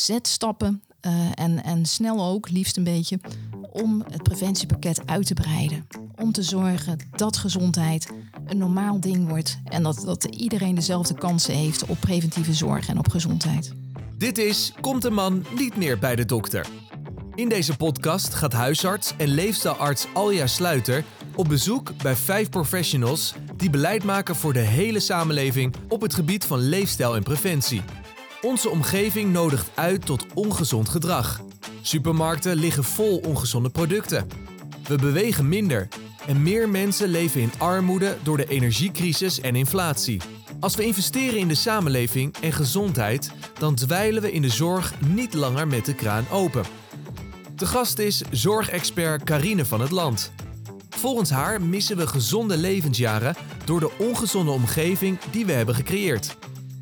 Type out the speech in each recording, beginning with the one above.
Zet stappen eh, en, en snel ook, liefst een beetje, om het preventiepakket uit te breiden. Om te zorgen dat gezondheid een normaal ding wordt en dat, dat iedereen dezelfde kansen heeft op preventieve zorg en op gezondheid. Dit is Komt een man niet meer bij de dokter? In deze podcast gaat huisarts en leefstijlarts Alja Sluiter op bezoek bij vijf professionals die beleid maken voor de hele samenleving op het gebied van leefstijl en preventie. Onze omgeving nodigt uit tot ongezond gedrag. Supermarkten liggen vol ongezonde producten. We bewegen minder en meer mensen leven in armoede door de energiecrisis en inflatie. Als we investeren in de samenleving en gezondheid, dan dweilen we in de zorg niet langer met de kraan open. De gast is zorgexpert Carine van het Land. Volgens haar missen we gezonde levensjaren door de ongezonde omgeving die we hebben gecreëerd.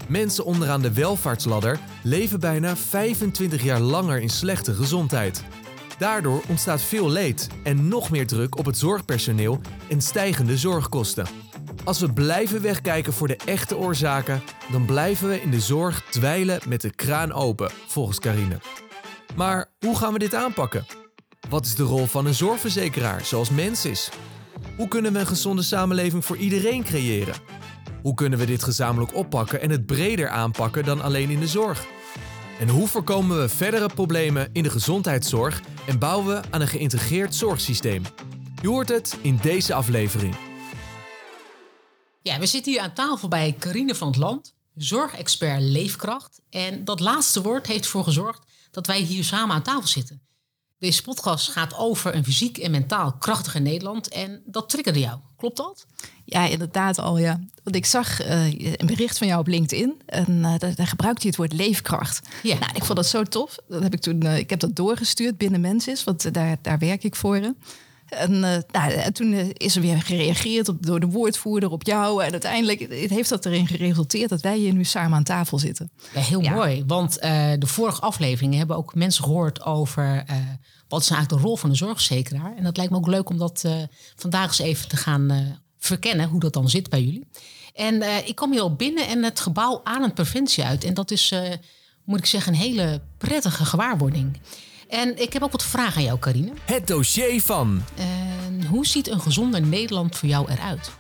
Mensen onderaan de welvaartsladder leven bijna 25 jaar langer in slechte gezondheid. Daardoor ontstaat veel leed en nog meer druk op het zorgpersoneel en stijgende zorgkosten. Als we blijven wegkijken voor de echte oorzaken, dan blijven we in de zorg dweilen met de kraan open, volgens Carine. Maar hoe gaan we dit aanpakken? Wat is de rol van een zorgverzekeraar zoals Mens is? Hoe kunnen we een gezonde samenleving voor iedereen creëren? Hoe kunnen we dit gezamenlijk oppakken en het breder aanpakken dan alleen in de zorg? En hoe voorkomen we verdere problemen in de gezondheidszorg en bouwen we aan een geïntegreerd zorgsysteem? Je hoort het in deze aflevering. Ja, we zitten hier aan tafel bij Carine van het Land, zorgexpert Leefkracht. En dat laatste woord heeft ervoor gezorgd dat wij hier samen aan tafel zitten. Deze podcast gaat over een fysiek en mentaal krachtige Nederland. En dat triggerde jou. Klopt dat? Ja, inderdaad al ja. Want ik zag uh, een bericht van jou op LinkedIn. En uh, daar, daar gebruikte je het woord leefkracht. Ja. Nou, ik vond dat zo tof. Dat heb ik toen, uh, ik heb dat doorgestuurd binnen Mensis, want daar, daar werk ik voor. En, uh, nou, en toen is er weer gereageerd op, door de woordvoerder op jou. En uiteindelijk heeft dat erin geresulteerd dat wij hier nu samen aan tafel zitten. Ja, heel ja. mooi. Want uh, de vorige afleveringen hebben ook mensen gehoord over uh, wat is eigenlijk de rol van de zorgverzekeraar. En dat lijkt me ook leuk om dat vandaag eens even te gaan verkennen, hoe dat dan zit bij jullie. En ik kom hier al binnen en het gebouw aan een preventie uit. En dat is, moet ik zeggen, een hele prettige gewaarwording. En ik heb ook wat vragen aan jou, Carine. Het dossier van. En hoe ziet een gezonder Nederland voor jou eruit?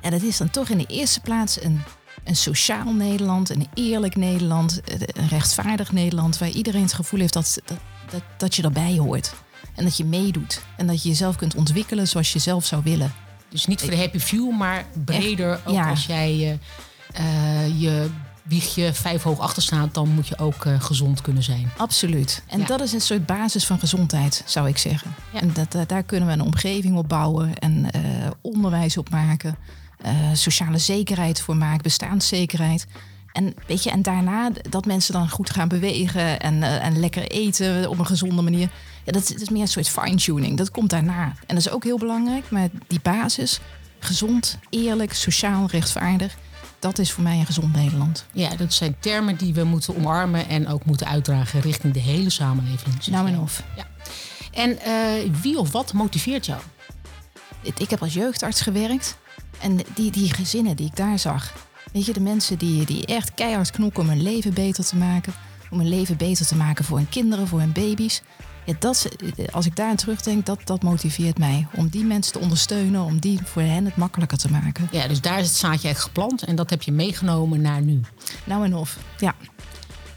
En dat is dan toch in de eerste plaats een, een sociaal Nederland, een eerlijk Nederland, een rechtvaardig Nederland, waar iedereen het gevoel heeft dat, dat, dat, dat je erbij hoort. En dat je meedoet. En dat je jezelf kunt ontwikkelen zoals je zelf zou willen. Dus niet voor de happy few, maar breder. Echt, ook ja. als jij uh, je wieg je vijf hoog achter staat, dan moet je ook uh, gezond kunnen zijn. Absoluut. En ja. dat is een soort basis van gezondheid, zou ik zeggen. Ja. En dat, uh, daar kunnen we een omgeving op bouwen en uh, onderwijs op maken. sociale zekerheid voor maken, bestaanszekerheid. En, weet je, en daarna dat mensen dan goed gaan bewegen en, en lekker eten op een gezonde manier. Ja, dat, dat is meer een soort fine-tuning. Dat komt daarna. En dat is ook heel belangrijk. Maar die basis, gezond, eerlijk, sociaal, rechtvaardig dat is voor mij een gezond Nederland. Ja, dat zijn termen die we moeten omarmen en ook moeten uitdragen richting de hele samenleving. Nou en of. Ja. En uh, wie of wat motiveert jou? Ik heb als jeugdarts gewerkt en die, die gezinnen die ik daar zag. Weet je, de mensen die, die echt keihard knokken om hun leven beter te maken. Om hun leven beter te maken voor hun kinderen, voor hun baby's. Ja, dat, als ik daar aan terugdenk, dat, dat motiveert mij. Om die mensen te ondersteunen, om die voor hen het makkelijker te maken. Ja, dus daar is het zaadje echt geplant en dat heb je meegenomen naar nu. Nou en of, ja.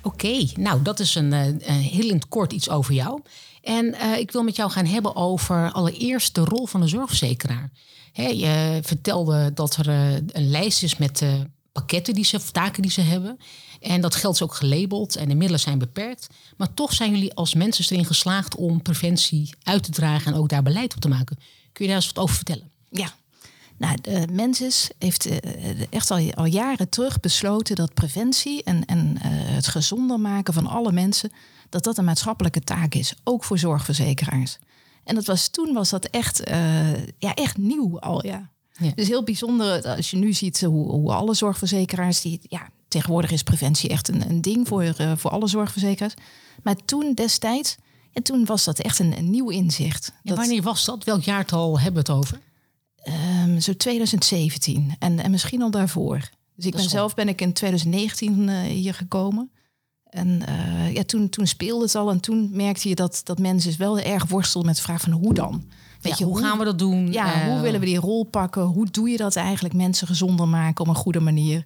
Oké, okay, nou dat is een, een, heel in het kort iets over jou. En uh, ik wil met jou gaan hebben over allereerst de rol van de zorgverzekeraar. Hè, je vertelde dat er uh, een lijst is met uh, pakketten die ze, of taken die ze hebben. En dat geld is ook gelabeld en de middelen zijn beperkt. Maar toch zijn jullie als mensen erin geslaagd om preventie uit te dragen en ook daar beleid op te maken. Kun je daar eens wat over vertellen? Ja. Nou, de Mensis heeft echt al, al jaren terug besloten dat preventie en, en uh, het gezonder maken van alle mensen, dat dat een maatschappelijke taak is, ook voor zorgverzekeraars. En dat was, toen was dat echt, ja, echt nieuw al, ja. Ja. Dus heel bijzonder als je nu ziet hoe, hoe alle zorgverzekeraars, die, ja, tegenwoordig is preventie echt een, een ding voor, uh, voor alle zorgverzekeraars. Maar toen destijds, en toen was dat echt een, een nieuw inzicht. En dat, wanneer was dat? Welk jaartal hebben we het over? Um, zo 2017 en, en misschien al daarvoor. Dus ik ben zelf ben ik in 2019 uh, hier gekomen. En uh, ja, toen, toen speelde het al en toen merkte je dat, dat mensen wel erg worstelden met de vraag van hoe dan? Weet je, hoe, gaan we dat doen? Ja, hoe willen we die rol pakken? Hoe doe je dat eigenlijk mensen gezonder maken op een goede manier?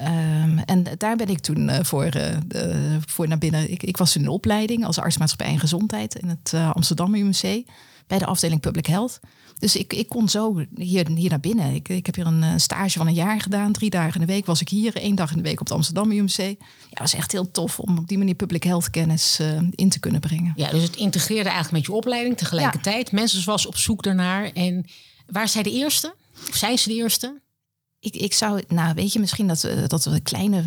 Um, en daar ben ik toen uh, voor, uh, voor naar binnen. Ik, ik was in een opleiding als artsmaatschappij en gezondheid in het uh, Amsterdam UMC bij de afdeling Public Health. Dus ik, ik kon zo hier, hier naar binnen. Ik, ik heb hier een stage van een jaar gedaan. Drie dagen in de week was ik hier. één dag in de week op het Amsterdam UMC. Ja, het was echt heel tof om op die manier public health kennis in te kunnen brengen. Ja, dus het integreerde eigenlijk met je opleiding tegelijkertijd. Ja. Mensen was op zoek daarnaar. En waar zij de eerste? Of zijn ze de eerste? Ik, ik zou, nou weet je, misschien dat, dat we een kleine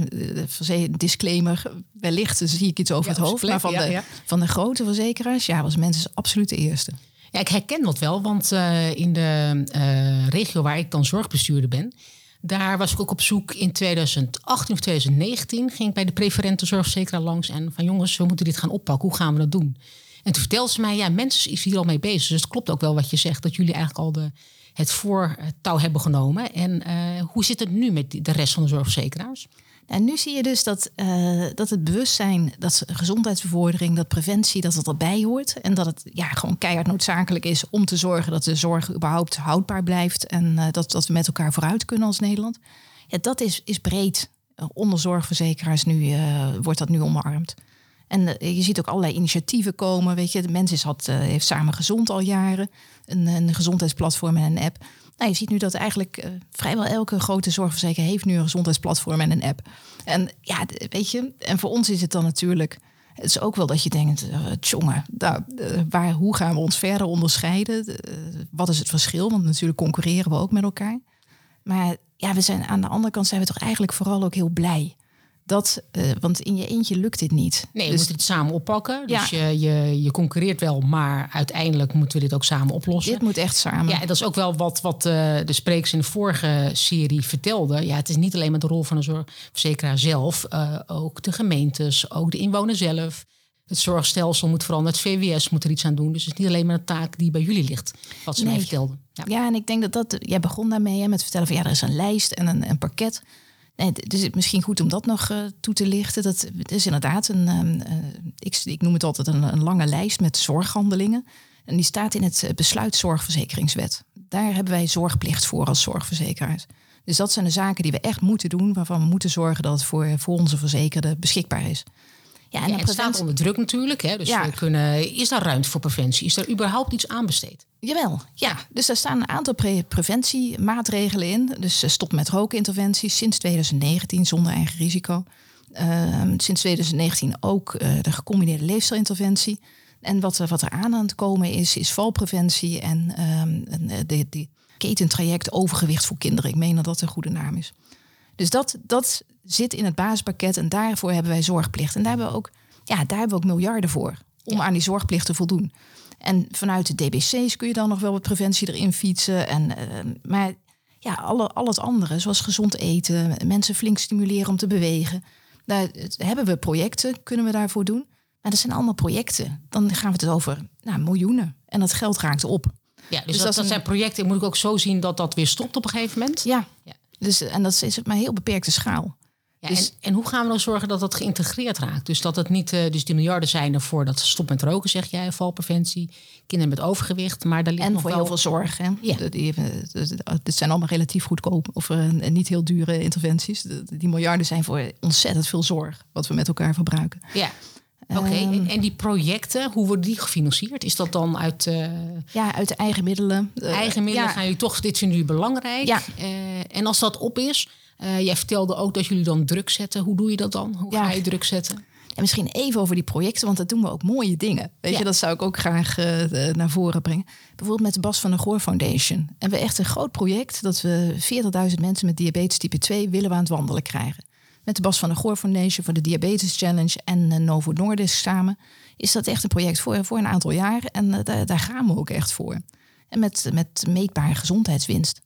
uh, disclaimer, wellicht zie ik iets over ja, het hoofd, maar van, ja, de, ja. van de grote verzekeraars, ja, was mensen absoluut de eerste. Ja, ik herken dat wel, want uh, in de regio waar ik dan zorgbestuurder ben, daar was ik ook op zoek in 2018 of 2019, ging ik bij de preferente zorgverzekeraar langs en van jongens, we moeten dit gaan oppakken, hoe gaan we dat doen? En toen vertelde ze mij, ja, mensen is hier al mee bezig, dus het klopt ook wel wat je zegt, dat jullie eigenlijk al de het voortouw hebben genomen. En uh, hoe zit het nu met de rest van de zorgverzekeraars? En nu zie je dus dat, uh, dat het bewustzijn, dat gezondheidsbevordering, dat preventie, dat het erbij hoort. En dat het ja, gewoon keihard noodzakelijk is om te zorgen dat de zorg überhaupt houdbaar blijft. En uh, dat, dat we met elkaar vooruit kunnen als Nederland. Ja, dat is, is breed. Onder zorgverzekeraars nu, wordt dat nu omarmd. En je ziet ook allerlei initiatieven komen. Weet je, de Mensis had, heeft samen gezond al jaren een, een gezondheidsplatform en een app. Nou, je ziet nu dat eigenlijk vrijwel elke grote zorgverzekeraar heeft nu een gezondheidsplatform en een app. En ja, weet je, en voor ons is het dan natuurlijk. Het is ook wel dat je denkt, uh, waar, hoe gaan we ons verder onderscheiden? wat is het verschil? Want natuurlijk concurreren we ook met elkaar. Maar ja, we zijn aan de andere kant zijn we toch eigenlijk vooral ook heel blij dat, uh, want in je eentje lukt dit niet. Nee, je dus, moet het samen oppakken. Dus ja. je, je, je concurreert wel, maar uiteindelijk moeten we dit ook samen oplossen. Dit moet echt samen. Ja, en dat is ook wel wat, wat uh, de sprekers in de vorige serie vertelde. Ja, het is niet alleen maar de rol van de zorgverzekeraar zelf. Uh, ook de gemeentes, ook de inwoner zelf. Het zorgstelsel moet veranderen. Het VWS moet er iets aan doen. Dus het is niet alleen maar een taak die bij jullie ligt. Wat ze nee. mij vertelde. Ja. ja. en ik denk dat dat... Jij begon daarmee hè, met vertellen van... ja, er is een lijst en een, een pakket... Nee, dus misschien goed om dat nog uh, toe te lichten. Dat, is inderdaad een, um, uh, ik, ik, noem het altijd een, een, lange lijst met zorghandelingen. En die staat in het besluit zorgverzekeringswet. Daar hebben wij zorgplicht voor als zorgverzekeraars. Dus dat zijn de zaken die we echt moeten doen, waarvan we moeten zorgen dat het voor, voor onze verzekerden beschikbaar is. Ja, en, ja, het staat onder druk natuurlijk. Hè? Dus ja. we kunnen, is daar ruimte voor preventie? Is er überhaupt iets aanbesteed? Jawel, ja. Dus er staan een aantal pre preventiemaatregelen in. Dus eh, stop met rookinterventies sinds 2019 zonder eigen risico. Uh, sinds 2019 ook uh, de gecombineerde leefstijlinterventie. En wat, wat er aan aan het komen is, is valpreventie en uh, de, de ketentraject overgewicht voor kinderen. Ik meen dat dat een goede naam is. Dus dat, dat zit in het basispakket en daarvoor hebben wij zorgplicht. En daar hebben we ook, ja, daar hebben we ook miljarden voor om ja. aan die zorgplicht te voldoen. En vanuit de DBC's kun je dan nog wel wat preventie erin fietsen. En, uh, maar ja, alle, al het andere, zoals gezond eten, mensen flink stimuleren om te bewegen. Daar hebben we projecten, kunnen we daarvoor doen. Maar dat zijn allemaal projecten. Dan gaan we het over nou, miljoenen. En dat geld raakt op. Ja, dus, dus dat, dat, dat zijn projecten. Moet ik ook zo zien dat dat weer stopt op een gegeven moment? Ja. ja. Dus, en dat is maar heel beperkte schaal. Ja, dus, en, en, hoe gaan we dan zorgen dat dat geïntegreerd raakt? Dus dat het niet, uh, dus die miljarden zijn ervoor dat stop met roken, zeg jij, valpreventie, kinderen met overgewicht, maar daar ligt en nog voor wel... heel veel zorg. Hè? Ja. Zijn allemaal relatief goedkoop of uh, niet heel dure interventies. Die miljarden zijn voor ontzettend veel zorg, wat we met elkaar verbruiken. Ja. Oké, okay. um, en, en, die projecten, hoe worden die gefinancierd? Is dat dan uit... Uh, ja, uit de eigen middelen. eigen middelen ja. gaan jullie toch, dit vinden jullie belangrijk. Ja. en als dat op is, uh, jij vertelde ook dat jullie dan druk zetten. Hoe doe je dat dan? Hoe ja. ga je druk zetten? En misschien even over die projecten, want dat doen we ook mooie dingen. Weet ja. je, dat zou ik ook graag uh, naar voren brengen. Bijvoorbeeld met de Bas van de Goor Foundation. En we echt een groot project dat we 40.000 mensen met diabetes type 2 willen we aan het wandelen krijgen. Met de Bas van de Goor Foundation voor de Diabetes Challenge en uh, Novo Nordisk samen. Is dat echt een project voor, voor een aantal jaar. En uh, daar, daar gaan we ook echt voor. En met, met meetbare gezondheidswinst.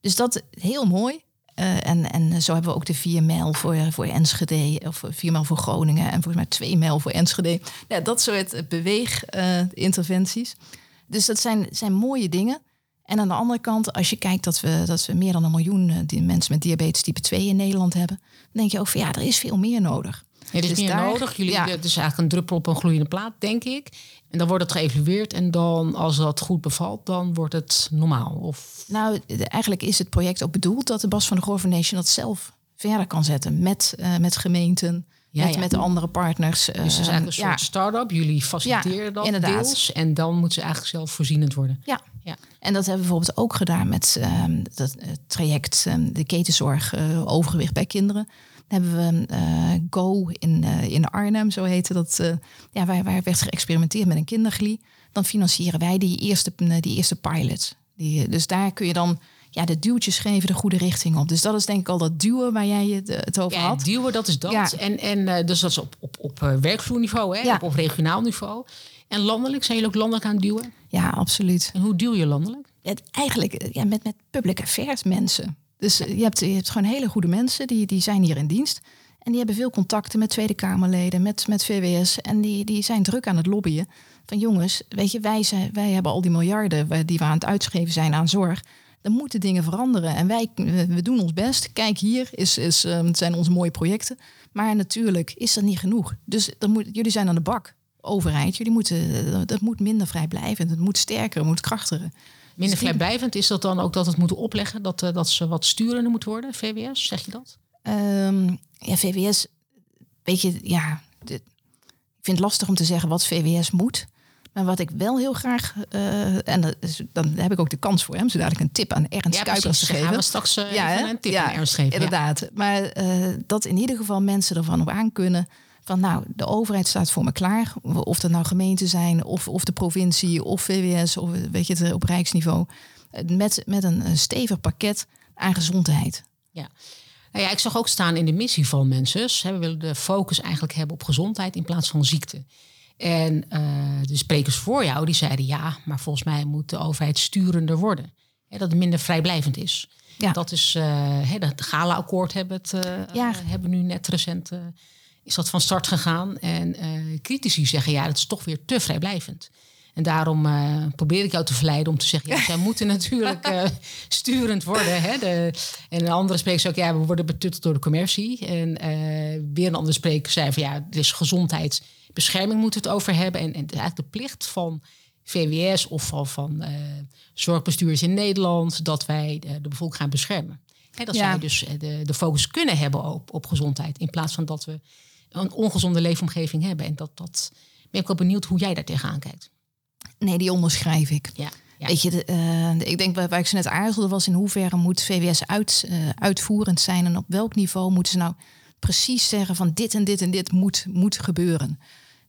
Dus dat heel mooi. Uh, en, en zo hebben we ook de 4 mijl voor, voor Enschede, of 4 mijl voor Groningen en volgens mij 2 mijl voor Enschede. Ja, dat soort beweeginterventies. Uh, dus dat zijn, zijn mooie dingen. En aan de andere kant, als je kijkt dat we, dat we meer dan een miljoen die mensen met diabetes type 2 in Nederland hebben, dan denk je ook van ja, er is veel meer nodig. Het is Dus meer daar- nodig. Jullie, ja. Het is eigenlijk een druppel op een gloeiende plaat, denk ik. En dan wordt het geëvalueerd. En dan, als dat goed bevalt, dan wordt het normaal. Of Nou, eigenlijk is het project ook bedoeld dat de Bas van de Goor Foundation dat zelf verder kan zetten. Met, eh, met gemeenten, Ja, met, ja. met andere partners. Dus het is eigenlijk een soort ja, start-up. Jullie faciliteren dat inderdaad. deels. En dan moeten ze eigenlijk zelf voorzienend worden. ja. Ja. En dat hebben we bijvoorbeeld ook gedaan met ehm, dat eh, traject ehm, de ketenzorg eh, overgewicht bij kinderen. Dan hebben we eh, Go in, eh, in Arnhem, zo heette dat. eh, ja, waar, waar werd geëxperimenteerd met een kinderglie. Dan financieren wij die eerste, die eerste pilot. Die, dus daar kun je dan ja, de duwtjes geven de goede richting op. Dus dat is denk ik al dat duwen waar jij het, het over Ja, had. duwen, dat is dat. Ja. En, en dus dat is op, op, op werkvloerniveau, hè? Ja. Op, op regionaal niveau. En landelijk, zijn jullie ook landelijk aan het duwen? Ja, absoluut. En hoe duw je landelijk? het, eigenlijk ja, met, met public affairs mensen. Dus je hebt, je hebt gewoon hele goede mensen die, die zijn hier in dienst. En die hebben veel contacten met Tweede Kamerleden, met, met VWS. En die, die zijn druk aan het lobbyen. Van jongens, weet je, wij, zijn, wij hebben al die miljarden die we aan het uitgeven zijn aan zorg. Er moeten dingen veranderen. En wij we doen ons best. Kijk, hier is, is, het zijn onze mooie projecten. Maar natuurlijk is dat niet genoeg. Dus dan moet, jullie zijn aan de bak. Overheid, jullie moeten, eh, dat moet minder vrijblijvend. Het moet sterker, moet krachtiger. Minder Dus vrijblijvend is dat dan ook dat het moeten opleggen, dat, eh, dat ze wat sturender moet worden, VWS, zeg je dat? Ehm, ja, VWS, weet je, ja, ik vind het lastig om te zeggen wat VWS moet. Maar wat ik wel heel graag, eh, en dat is, dan heb ik ook de kans voor hem, zo dadelijk een tip aan Ernst Kuipers te geven. gaan we straks eh, Ja, een tip Ja, aan Ernst geven. Ja. Inderdaad. Maar eh, dat in ieder geval mensen ervan op aan kunnen. Van nou, de overheid staat voor me klaar. Of dat nou gemeenten zijn, of, of de provincie, of VWS, of weet je het, op rijksniveau. Eh, Met, met een, stevig pakket aan gezondheid. Ja. Nou ja, ik zag ook staan in de missie van mensen. We willen de focus eigenlijk hebben op gezondheid in plaats van ziekte. En eh, de sprekers voor jou die zeiden ja, maar volgens mij moet de overheid sturender worden. Hè, dat het minder vrijblijvend is. Ja. Dat is eh hè, het Gala-akkoord hebben, het, eh, Ja. eh, hebben nu net recent eh, is dat van start gegaan. En eh, critici zeggen ja, dat is toch weer te vrijblijvend. En daarom eh, probeer ik jou te verleiden om te zeggen... ja, zij moeten natuurlijk eh, sturend worden. Hè? De, en een andere spreker zei ook... ja, we worden betutteld door de commercie. En weer een andere spreker zei van... ja, is gezondheidsbescherming moeten we het over hebben. En, en eigenlijk de plicht van VWS of van, van zorgbestuurders in Nederland... dat wij de, de bevolking gaan beschermen. Hè, dat Ja. zij dus de, de focus kunnen hebben op, op gezondheid... in plaats van dat we een ongezonde leefomgeving hebben. En dat, dat ben ik wel benieuwd hoe jij daar tegenaan kijkt. Nee, die onderschrijf ik. Ja, ja. Weet je, de, eh, ik denk waar waar ik ze net aarzelde was in hoeverre moet VWS uit, eh, uitvoerend zijn en op welk niveau moeten ze nou precies zeggen van dit en dit en dit moet, moet gebeuren.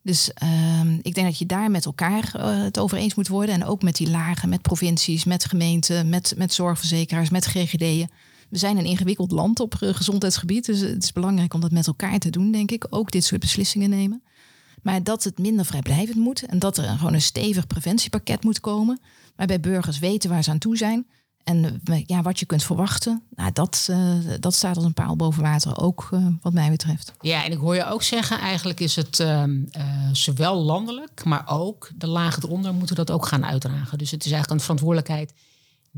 Dus ehm, ik denk dat je daar met elkaar eh, het over eens moet worden en ook met die lagen, met provincies, met gemeenten, met, met zorgverzekeraars, met GGD'en. We zijn een ingewikkeld land op eh, gezondheidsgebied, dus het is belangrijk om dat met elkaar te doen, denk ik. Ook dit soort beslissingen nemen. Maar dat het minder vrijblijvend moet en dat er gewoon een stevig preventiepakket moet komen. Waarbij burgers weten waar ze aan toe zijn. En eh, ja, wat je kunt verwachten, nou, dat, eh, dat staat als een paal boven water, ook wat mij betreft. Ja, en ik hoor je ook zeggen, eigenlijk is het zowel landelijk, maar ook de lagen eronder moeten dat ook gaan uitdragen. Dus het is eigenlijk een verantwoordelijkheid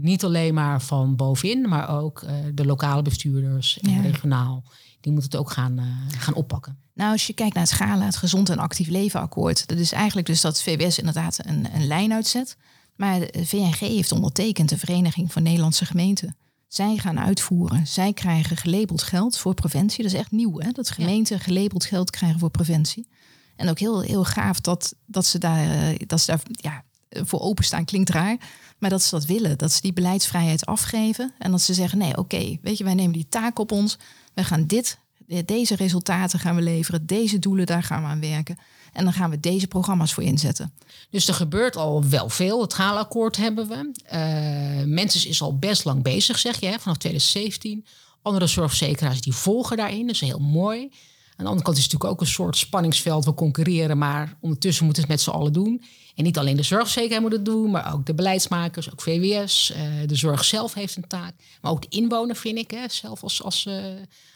niet alleen maar van bovenin, maar ook eh, de lokale bestuurders en Ja. regionaal. Die moeten het ook gaan, eh, gaan oppakken. Nou, als je kijkt naar het GALA, het Gezond en Actief Leven Akkoord, dat is eigenlijk dus dat VWS inderdaad een, een lijn uitzet. Maar de VNG heeft ondertekend de Vereniging van Nederlandse Gemeenten. Zij gaan uitvoeren. Zij krijgen gelabeld geld voor preventie. Dat is echt nieuw, hè? Dat gemeenten gelabeld geld krijgen voor preventie. En ook heel, heel gaaf dat, dat ze daar, eh, dat ze daar ja, voor openstaan. Klinkt raar. Maar dat ze dat willen. Dat ze die beleidsvrijheid afgeven. En dat ze zeggen, nee, oké, weet je, wij nemen die taak op ons. We gaan dit, deze resultaten gaan we leveren. Deze doelen, daar gaan we aan werken. En dan gaan we deze programma's voor inzetten. Dus er gebeurt al wel veel. Het Gala-akkoord hebben we. Eh Mensen is al best lang bezig, zeg je, hè, vanaf 2017. Andere zorgverzekeraars die volgen daarin, dat is heel mooi. Aan de andere kant is het natuurlijk ook een soort spanningsveld. We concurreren, maar ondertussen moeten we het met z'n allen doen. En niet alleen de zorgverzekeraar moet het doen, maar ook de beleidsmakers, ook VWS. eh, de zorg zelf heeft een taak. Maar ook de inwoner, vind ik, zelf als, als, eh,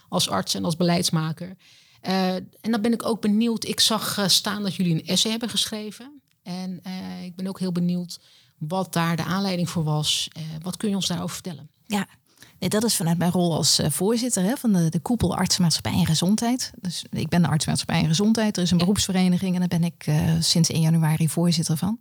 als arts en als beleidsmaker. Eh, en dan ben ik ook benieuwd. Ik zag staan dat jullie een essay hebben geschreven. En ik ben ook heel benieuwd wat daar de aanleiding voor was. Wat kun je ons daarover vertellen? Ja, Dat is vanuit mijn rol als uh, voorzitter hè, van de, de koepel Artsenmaatschappij en Gezondheid. Dus ik ben de Artsenmaatschappij en Gezondheid. Er is een beroepsvereniging en daar ben ik uh, sinds 1 januari voorzitter van.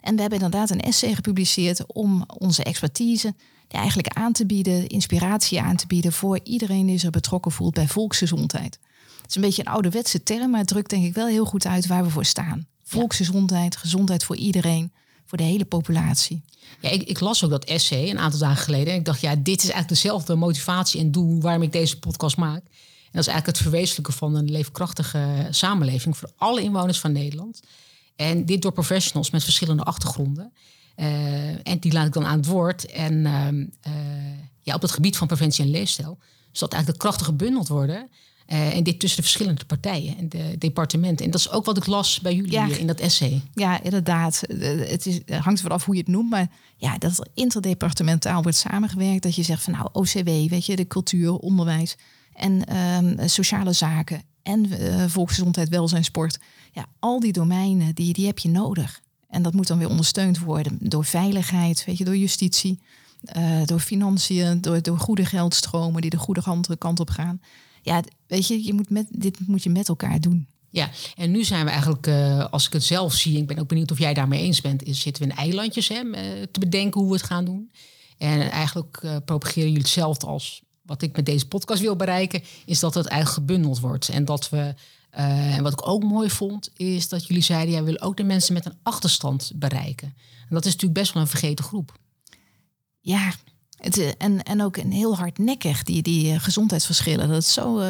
En we hebben inderdaad een essay gepubliceerd om onze expertise eigenlijk aan te bieden, inspiratie aan te bieden voor iedereen die zich betrokken voelt bij volksgezondheid. Het is een beetje een ouderwetse term, maar het drukt denk ik wel heel goed uit waar we voor staan. Volksgezondheid, gezondheid voor iedereen, voor de hele populatie. Ja, ik, ik, las ook dat essay een aantal dagen geleden. En ik dacht, ja, dit is eigenlijk dezelfde motivatie en doel waarom ik deze podcast maak. En dat is eigenlijk het verwezenlijken van een leefkrachtige samenleving voor alle inwoners van Nederland. En dit door professionals met verschillende achtergronden. Uh, en die laat ik dan aan het woord. En uh, ja, op het gebied van preventie en leefstijl. Zodat eigenlijk de krachten gebundeld worden. Uh, en dit tussen de verschillende partijen en de departementen. En dat is ook wat ik las bij jullie in dat essay. Ja, inderdaad. Het, is, hangt vanaf hoe je het noemt. Maar ja, dat er interdepartementaal wordt samengewerkt. Dat je zegt van nou, OCW, weet je, de cultuur, onderwijs en ehm, sociale zaken en uh, volksgezondheid, welzijn, sport. Ja, al die domeinen, die, die heb je nodig. En dat moet dan weer ondersteund worden door veiligheid, weet je, door justitie, uh, door financiën, door, door goede geldstromen die de goede kant op gaan. Ja, weet je, je moet met, dit moet je met elkaar doen. Ja, en nu zijn we eigenlijk, uh, als ik het zelf zie, ik ben ook benieuwd of jij daarmee eens bent, is, zitten we in eilandjes hè, te bedenken hoe we het gaan doen. En eigenlijk uh, propageren jullie hetzelfde als wat ik met deze podcast wil bereiken, is dat het eigenlijk gebundeld wordt. En dat we, uh, en wat ik ook mooi vond, is dat jullie zeiden, ja, we willen ook de mensen met een achterstand bereiken. En dat is natuurlijk best wel een vergeten groep. Ja, het, eh, en, en ook een heel hardnekkig, die, die uh, gezondheidsverschillen. Dat is zo. Uh,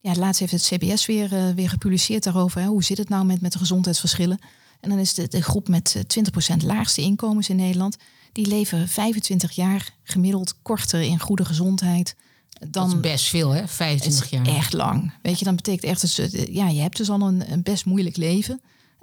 ja, laatst heeft het CBS weer, weer gepubliceerd daarover. Hè. Hoe zit het nou met, met de gezondheidsverschillen? En dan is de, de groep met 20% laagste inkomens in Nederland die leven 25 jaar gemiddeld korter in goede gezondheid. Dan dat is best veel, hè? 25 jaar. Echt lang. Weet je, dan betekent echt dat dus, ja, je hebt dus al een, een best moeilijk leven.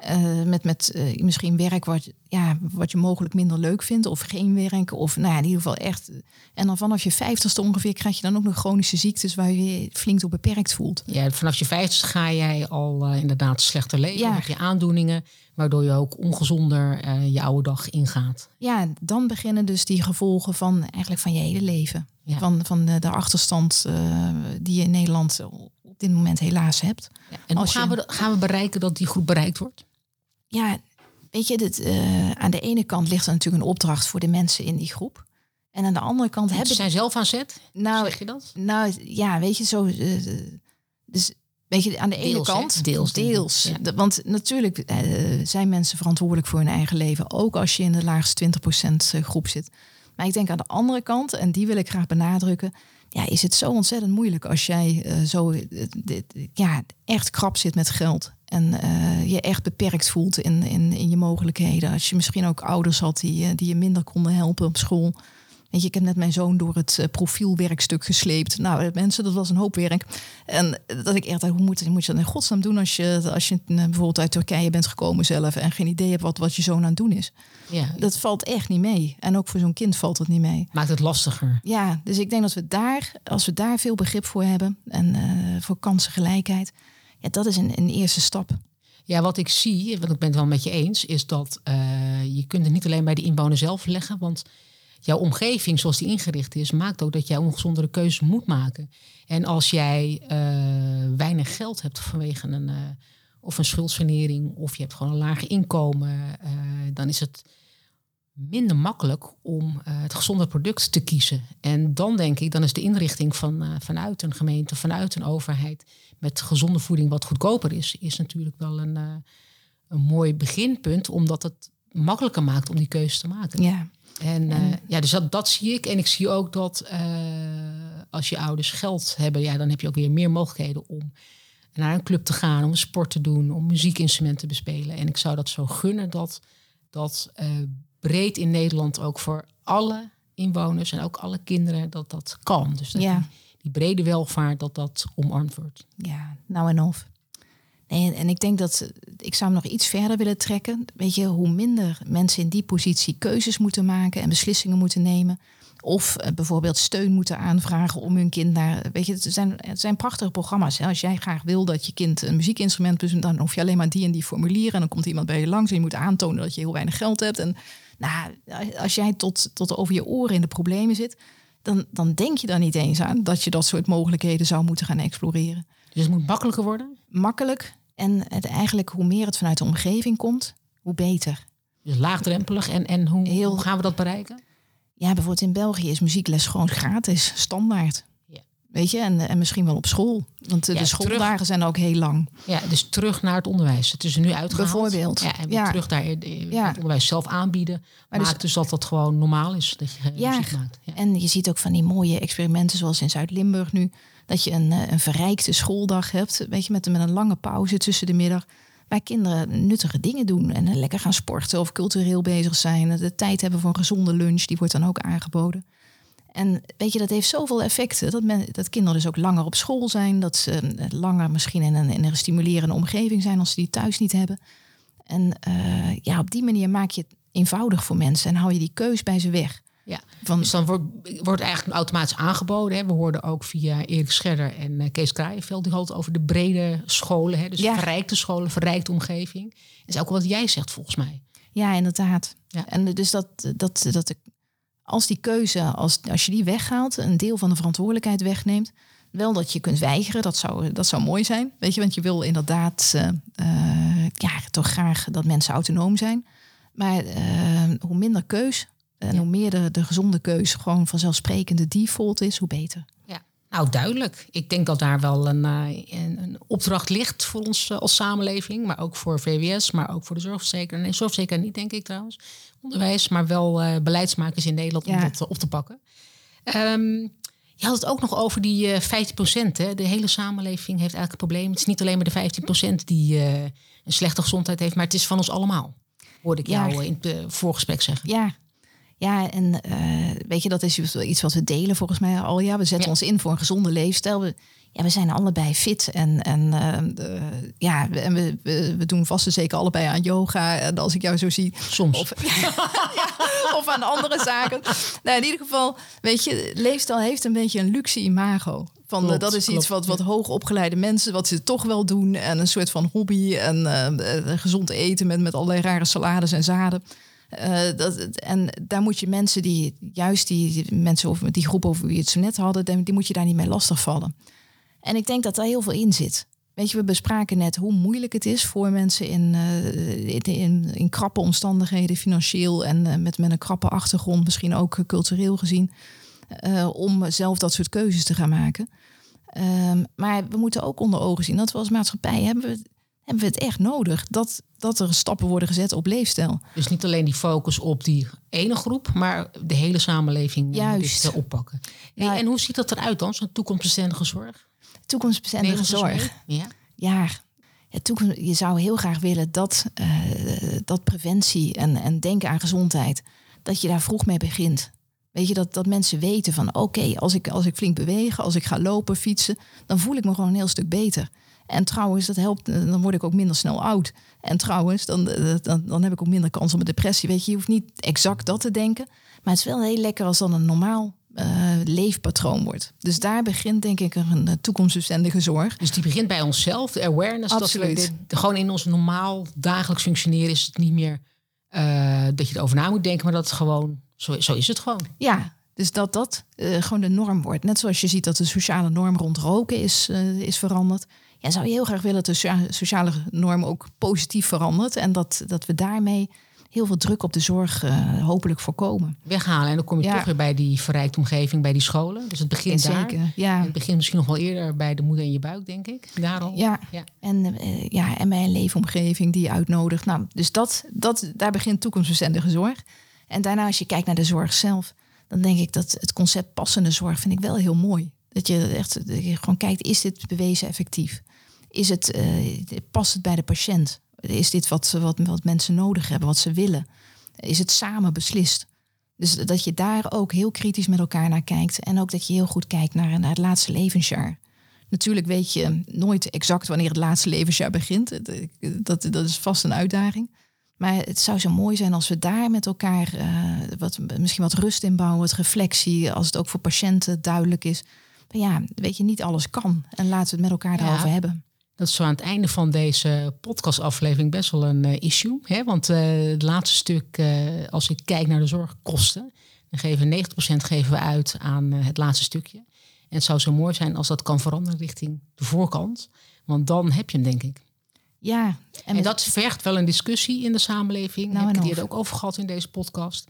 Uh, met met uh, misschien werk wat, ja, wat je mogelijk minder leuk vindt, of geen werk, of nou ja, in ieder geval echt. En dan vanaf je vijftigste ongeveer krijg je dan ook nog chronische ziektes waar je je flink door beperkt voelt. Ja, vanaf je vijftigste ga jij al uh, inderdaad slechter leven, ja. heb je aandoeningen, waardoor je ook ongezonder je oude dag ingaat. Ja, dan beginnen dus die gevolgen van eigenlijk van je hele leven. Ja. Van, van de, de achterstand die je in Nederland op dit moment helaas hebt. Ja, en hoe gaan, je... we, gaan we bereiken dat die groep bereikt wordt? Ja, weet je, dit, uh, aan de ene kant ligt er natuurlijk een opdracht voor de mensen in die groep. En aan de andere kant hebben... Ze zijn zelf aan zet? Nou, zeg je dat? Nou, ja, weet je, zo... Uh, dus weet je, aan de ene kant... Deels. Deels. Ja. Want natuurlijk uh, zijn mensen verantwoordelijk voor hun eigen leven. Ook als je in de laagste 20% groep zit. Maar ik denk aan de andere kant, en die wil ik graag benadrukken ja, is het zo ontzettend moeilijk als jij uh, zo uh, ja, echt krap zit met geld. En uh, je echt beperkt voelt in, in, in je mogelijkheden. Als je misschien ook ouders had die, die je minder konden helpen op school. Weet je, ik heb net mijn zoon door het uh, profielwerkstuk gesleept. Nou, mensen, dat was een hoop werk. En dat ik echt dacht, hoe moet, moet je dat in godsnaam doen als je, als je bijvoorbeeld uit Turkije bent gekomen zelf en geen idee hebt wat, wat je zoon aan het doen is. Ja. Dat valt echt niet mee. En ook voor zo'n kind valt het niet mee. Maakt het lastiger. Ja, dus ik denk dat we daar, als we daar veel begrip voor hebben en uh, voor kansengelijkheid, ja, dat is een, een eerste stap. Ja, wat ik zie, want ik ben het wel met je eens, is dat uh, je kunt het niet alleen bij de inwoner zelf leggen, want jouw omgeving zoals die ingericht is, maakt ook dat jij ongezondere keuzes moet maken. En als jij uh, weinig geld hebt vanwege een, uh, of een schuldsanering, of je hebt gewoon een laag inkomen, uh, dan is het minder makkelijk om het gezonde product te kiezen. En dan denk ik, dan is de inrichting van, vanuit een gemeente, vanuit een overheid, met gezonde voeding wat goedkoper is, is natuurlijk wel een, een mooi beginpunt, omdat het makkelijker maakt om die keuze te maken. Ja. En, uh, ja, dus dat, dat zie ik. En ik zie ook dat uh, als je ouders geld hebben, ja, dan heb je ook weer meer mogelijkheden om naar een club te gaan, om een sport te doen, om muziekinstrumenten te bespelen. En ik zou dat zo gunnen dat dat uh, breed in Nederland ook voor alle inwoners en ook alle kinderen dat dat kan. Dus dat ja. die, die, brede welvaart, dat dat omarmd wordt. Ja, nou en of. En ik denk dat ik zou hem nog iets verder willen trekken. Weet je, hoe minder mensen in die positie keuzes moeten maken en beslissingen moeten nemen. Of uh, bijvoorbeeld steun moeten aanvragen om hun kind naar. Weet je, het zijn, zijn prachtige programma's. Als jij graag wil dat je kind een muziekinstrument bezit, dan hoef je alleen maar die en die formulieren. En dan komt iemand bij je langs en je moet aantonen dat je heel weinig geld hebt. En nou, als jij tot, tot over je oren in de problemen zit, dan, dan denk je daar niet eens aan dat je dat soort mogelijkheden zou moeten gaan exploreren. Dus het moet makkelijker worden? Makkelijk. En het, eigenlijk hoe meer het vanuit de omgeving komt, hoe beter. Dus laagdrempelig. En, en hoe, hoe gaan we dat bereiken? Ja, bijvoorbeeld in België is muziekles gewoon gratis, standaard. Weet je, en, en misschien wel op school. Want de schooldagen zijn ook heel lang. Ja, dus terug naar het onderwijs. Het is er nu uitgehaald. Bijvoorbeeld. Ja, en weer terug daar het onderwijs zelf aanbieden. Maar dus, dus dat dat gewoon normaal is dat je ja, muziek maakt. Ja. En je ziet ook van die mooie experimenten zoals in Zuid-Limburg nu. Dat je een, eh, een verrijkte schooldag hebt. Weet je, met, met een lange pauze tussen de middag. Waar kinderen nuttige dingen doen. En lekker gaan sporten of cultureel bezig zijn. De tijd hebben voor een gezonde lunch. Die wordt dan ook aangeboden. En weet je, dat heeft zoveel effecten. Dat, men, dat kinderen dus ook langer op school zijn. Dat ze eh, langer misschien in een, in een stimulerende omgeving zijn als ze die thuis niet hebben. En ja, op die manier maak je het eenvoudig voor mensen en hou je die keus bij ze weg. Ja, Van, dus dan wordt, wordt eigenlijk automatisch aangeboden. Hè. We hoorden ook via Erik Scherder en uh, Kees Kraaienveld... die had over de brede scholen. Hè. Dus ja. verrijkte scholen, verrijkte omgeving. Dat is ook wat jij zegt volgens mij. Ja, inderdaad. Ja. En dus dat, dat, dat de als die keuze, als, als je die weghaalt, een deel van de verantwoordelijkheid wegneemt, wel dat je kunt weigeren, dat zou, dat zou mooi zijn. Weet je, want je wil inderdaad uh, uh, ja, toch graag dat mensen autonoom zijn. Maar hoe minder keus en hoe meer de, de gezonde keus gewoon vanzelfsprekende default is, hoe beter. Ja, nou duidelijk. Ik denk dat daar wel een, een, een opdracht ligt voor ons als samenleving, maar ook voor VWS, maar ook voor de zorgverzekeraar. Nee, zorgverzekeraar niet, denk ik trouwens onderwijs, maar wel uh, beleidsmakers in Nederland om dat op te pakken. Um, je had het ook nog over die uh, 15 Hè? De hele samenleving heeft eigenlijk een probleem. Het is niet alleen maar de 15% die uh, een slechte gezondheid heeft, maar het is van ons allemaal. Hoorde ik jou in het voorgesprek zeggen. Ja, ja, en uh, weet je, dat is iets wat we delen volgens mij al. Ja, we zetten ons in voor een gezonde leefstijl. We, ja, we zijn allebei fit en, en uh, ja, en we, we, we, doen vast en zeker allebei aan yoga. En als ik jou zo zie. Soms. Of, ja, of aan andere zaken. Nou, in ieder geval, weet je, leefstijl heeft een beetje een luxe imago. Van, klopt, dat is iets wat, wat hoogopgeleide mensen, wat ze toch wel doen. En een soort van hobby en gezond eten met, met allerlei rare salades en zaden. Dat, en daar moet je mensen die, juist die, mensen over die groep over wie het zo net hadden, die moet je daar niet mee lastigvallen. En ik denk dat daar heel veel in zit. Weet je, we bespraken net hoe moeilijk het is voor mensen in, uh, in, in, krappe omstandigheden, financieel en uh, met, met een krappe achtergrond, misschien ook cultureel gezien, om zelf dat soort keuzes te gaan maken. Um, maar we moeten ook onder ogen zien dat we als maatschappij hebben we, hebben we het echt nodig dat, dat er stappen worden gezet op leefstijl. Dus niet alleen die focus op die ene groep, maar de hele samenleving Juist. oppakken. Ja. En hoe ziet dat eruit dan, zo'n toekomstbestendige zorg? toekomstbestendige zorg. Ja. ja. toekomst, je zou heel graag willen dat, uh, dat preventie en, en denken aan gezondheid, dat je daar vroeg mee begint. Weet je, dat, dat mensen weten van oké, als, ik, als ik flink beweeg, als ik ga lopen, fietsen, dan voel ik me gewoon een heel stuk beter. En trouwens, dat helpt, eh, dan word ik ook minder snel oud. En trouwens, dan, dan, dan heb ik ook minder kans op een depressie. Weet je, je hoeft niet exact dat te denken. Maar het is wel heel lekker als dan een normaal uh, leefpatroon wordt. Dus daar begint denk ik een, toekomstbestendige zorg. Dus die begint bij onszelf, de awareness. Absoluut. Dat we gewoon in ons normaal dagelijks functioneren is het niet meer uh, dat je erover na moet denken, maar dat het gewoon, zo, zo is het gewoon. Ja, dus dat dat gewoon de norm wordt. Net zoals je ziet dat de sociale norm rond roken is, is veranderd. Ja, zou je heel graag willen dat de sociale norm ook positief verandert. En dat, dat we daarmee heel veel druk op de zorg uh, hopelijk voorkomen. Weghalen. En dan kom je toch weer bij die verrijkte omgeving, bij die scholen. Dus het begint Zeker, daar. Ja. Het begint misschien nog wel eerder bij de moeder in je buik, denk ik. Daarom. Ja, ja. En, uh, ja, en bij een leefomgeving die je uitnodigt. Nou, dus dat, dat, daar begint toekomstbestendige zorg. En daarna als je kijkt naar de zorg zelf, dan denk ik dat het concept passende zorg vind ik wel heel mooi. Dat je echt dat je gewoon kijkt, is dit bewezen effectief? Is het, uh, past het bij de patiënt? Is dit wat, wat, wat mensen nodig hebben, wat ze willen? Is het samen beslist? Dus dat je daar ook heel kritisch met elkaar naar kijkt. En ook dat je heel goed kijkt naar, naar het laatste levensjaar. Natuurlijk weet je nooit exact wanneer het laatste levensjaar begint. Dat, dat is vast een uitdaging. Maar het zou zo mooi zijn als we daar met elkaar uh, wat, misschien wat rust in bouwen, wat reflectie, als het ook voor patiënten duidelijk is. Maar ja, weet je, niet alles kan. En laten we het met elkaar daarover hebben. Dat is zo aan het einde van deze podcastaflevering best wel een uh, issue. Hè? Want uh, het laatste stuk, uh, als ik kijk naar de zorgkosten, En geven 90% geven we uit aan eh, het laatste stukje. En het zou zo mooi zijn als dat kan veranderen richting de voorkant. Want dan heb je hem, denk ik. Ja, En, dat vergt wel een discussie in de samenleving. Nou, heb ik het hier ook over gehad in deze podcast.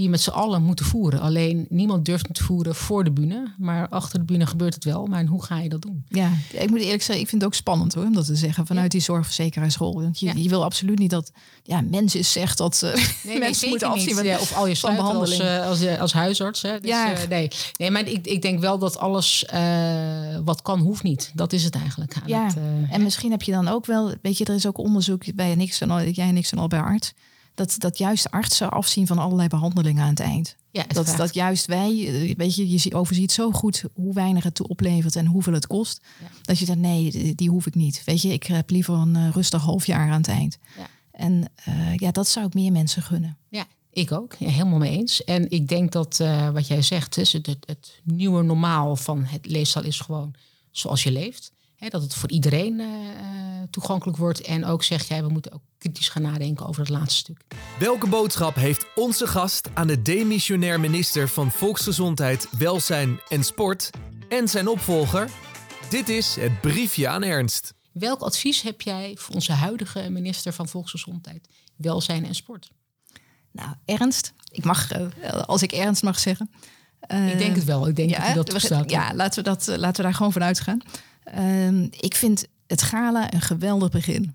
Die met z'n allen moeten voeren. Alleen niemand durft het te voeren voor de bühne. Maar achter de bühne gebeurt het wel. Maar hoe ga je dat doen? Ja, ik moet eerlijk zeggen, ik vind het ook spannend hoor, om dat te zeggen vanuit die zorgverzekeraarsrol. Want je, Ja. je wil absoluut niet dat ja, mensen zegt dat eh, mensen zeker moeten afzien Ja, of al je van sluiten als, behandeling. eh, als, eh, als huisarts. Hè. Dus, Ja. eh, nee. nee, maar ik, ik denk wel dat alles eh, wat kan, hoeft niet. Dat is het eigenlijk. aan Ja, het, eh, en misschien heb je dan ook wel, weet je, er is ook onderzoek bij niks en al, jij en niks en al bij arts. Dat, dat juist artsen afzien van allerlei behandelingen aan het eind. ja, het Dat, vraagt- dat juist wij, eh, weet je, je zie- overziet zo goed hoe weinig het oplevert en hoeveel het kost. Ja. Dat je denkt, nee, die- hoef ik niet. Weet je, ik heb liever een eh, rustig half jaar aan het eind. Ja. En eh, ja, dat zou ik meer mensen gunnen. Ja, ik ook. Ja, helemaal mee eens. En ik denk dat wat jij zegt, is het, het, het nieuwe normaal van het leefstijl is gewoon zoals je leeft. Hè, dat het voor iedereen eh, eh, toegankelijk wordt. En ook zeg jij, we moeten ook kritisch gaan nadenken over het laatste stuk. Welke boodschap heeft onze gast aan de demissionair minister van Volksgezondheid, Welzijn en Sport en zijn opvolger? Dit is het briefje aan Ernst. Welk advies heb jij voor onze huidige minister van Volksgezondheid, Welzijn en Sport? Nou, Ernst, ik mag, eh, als ik Ernst mag zeggen. ik denk het wel. Ik denk dat hij dat we- toestaat. Ja, laten we, dat, laten we daar gewoon van uitgaan. Ehm, ik vind het gala een geweldig begin.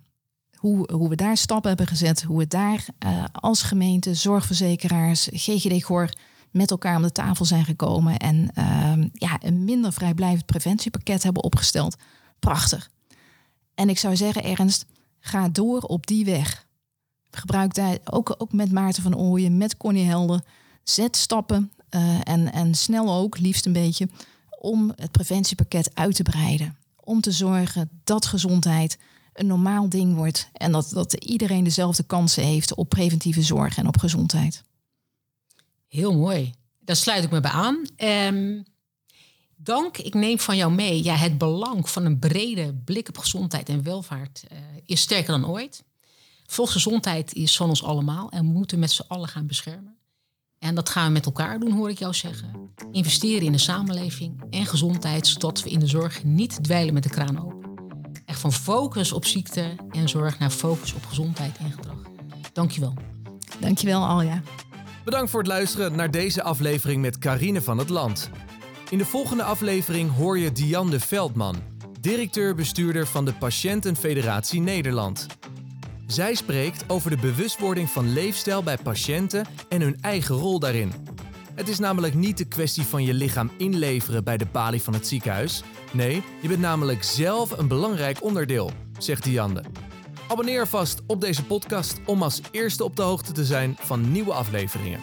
Hoe, hoe we daar stappen hebben gezet, hoe we daar eh, als gemeente, zorgverzekeraars, GGD Gor met elkaar om de tafel zijn gekomen en ehm, ja, een minder vrijblijvend preventiepakket hebben opgesteld. Prachtig. En ik zou zeggen, Ernst, ga door op die weg. Gebruik daar ook, ook met Maarten van Ooyen, met Connie Helder. Zet stappen eh, en, en snel ook, liefst een beetje, om het preventiepakket uit te breiden. Om te zorgen dat gezondheid een normaal ding wordt en dat, dat iedereen dezelfde kansen heeft op preventieve zorg en op gezondheid. Heel mooi. Daar sluit ik me bij aan. Ehm, dank. Ik neem van jou mee. Ja, het belang van een brede blik op gezondheid en welvaart eh, is sterker dan ooit. Volksgezondheid is van ons allemaal en we moeten met z'n allen gaan beschermen. En dat gaan we met elkaar doen, hoor ik jou zeggen. Investeren in de samenleving en gezondheid, zodat we in de zorg niet dweilen met de kraan open. Echt van focus op ziekte en zorg naar focus op gezondheid en gedrag. Dankjewel. Dankjewel, Alja. Bedankt voor het luisteren naar deze aflevering met Carine van het Land. In de volgende aflevering hoor je Diane de Veldman, directeur-bestuurder van de Patiëntenfederatie Nederland. Zij spreekt over de bewustwording van leefstijl bij patiënten en hun eigen rol daarin. Het is namelijk niet de kwestie van je lichaam inleveren bij de balie van het ziekenhuis. Nee, je bent namelijk zelf een belangrijk onderdeel, zegt Diande. Abonneer vast op deze podcast om als eerste op de hoogte te zijn van nieuwe afleveringen.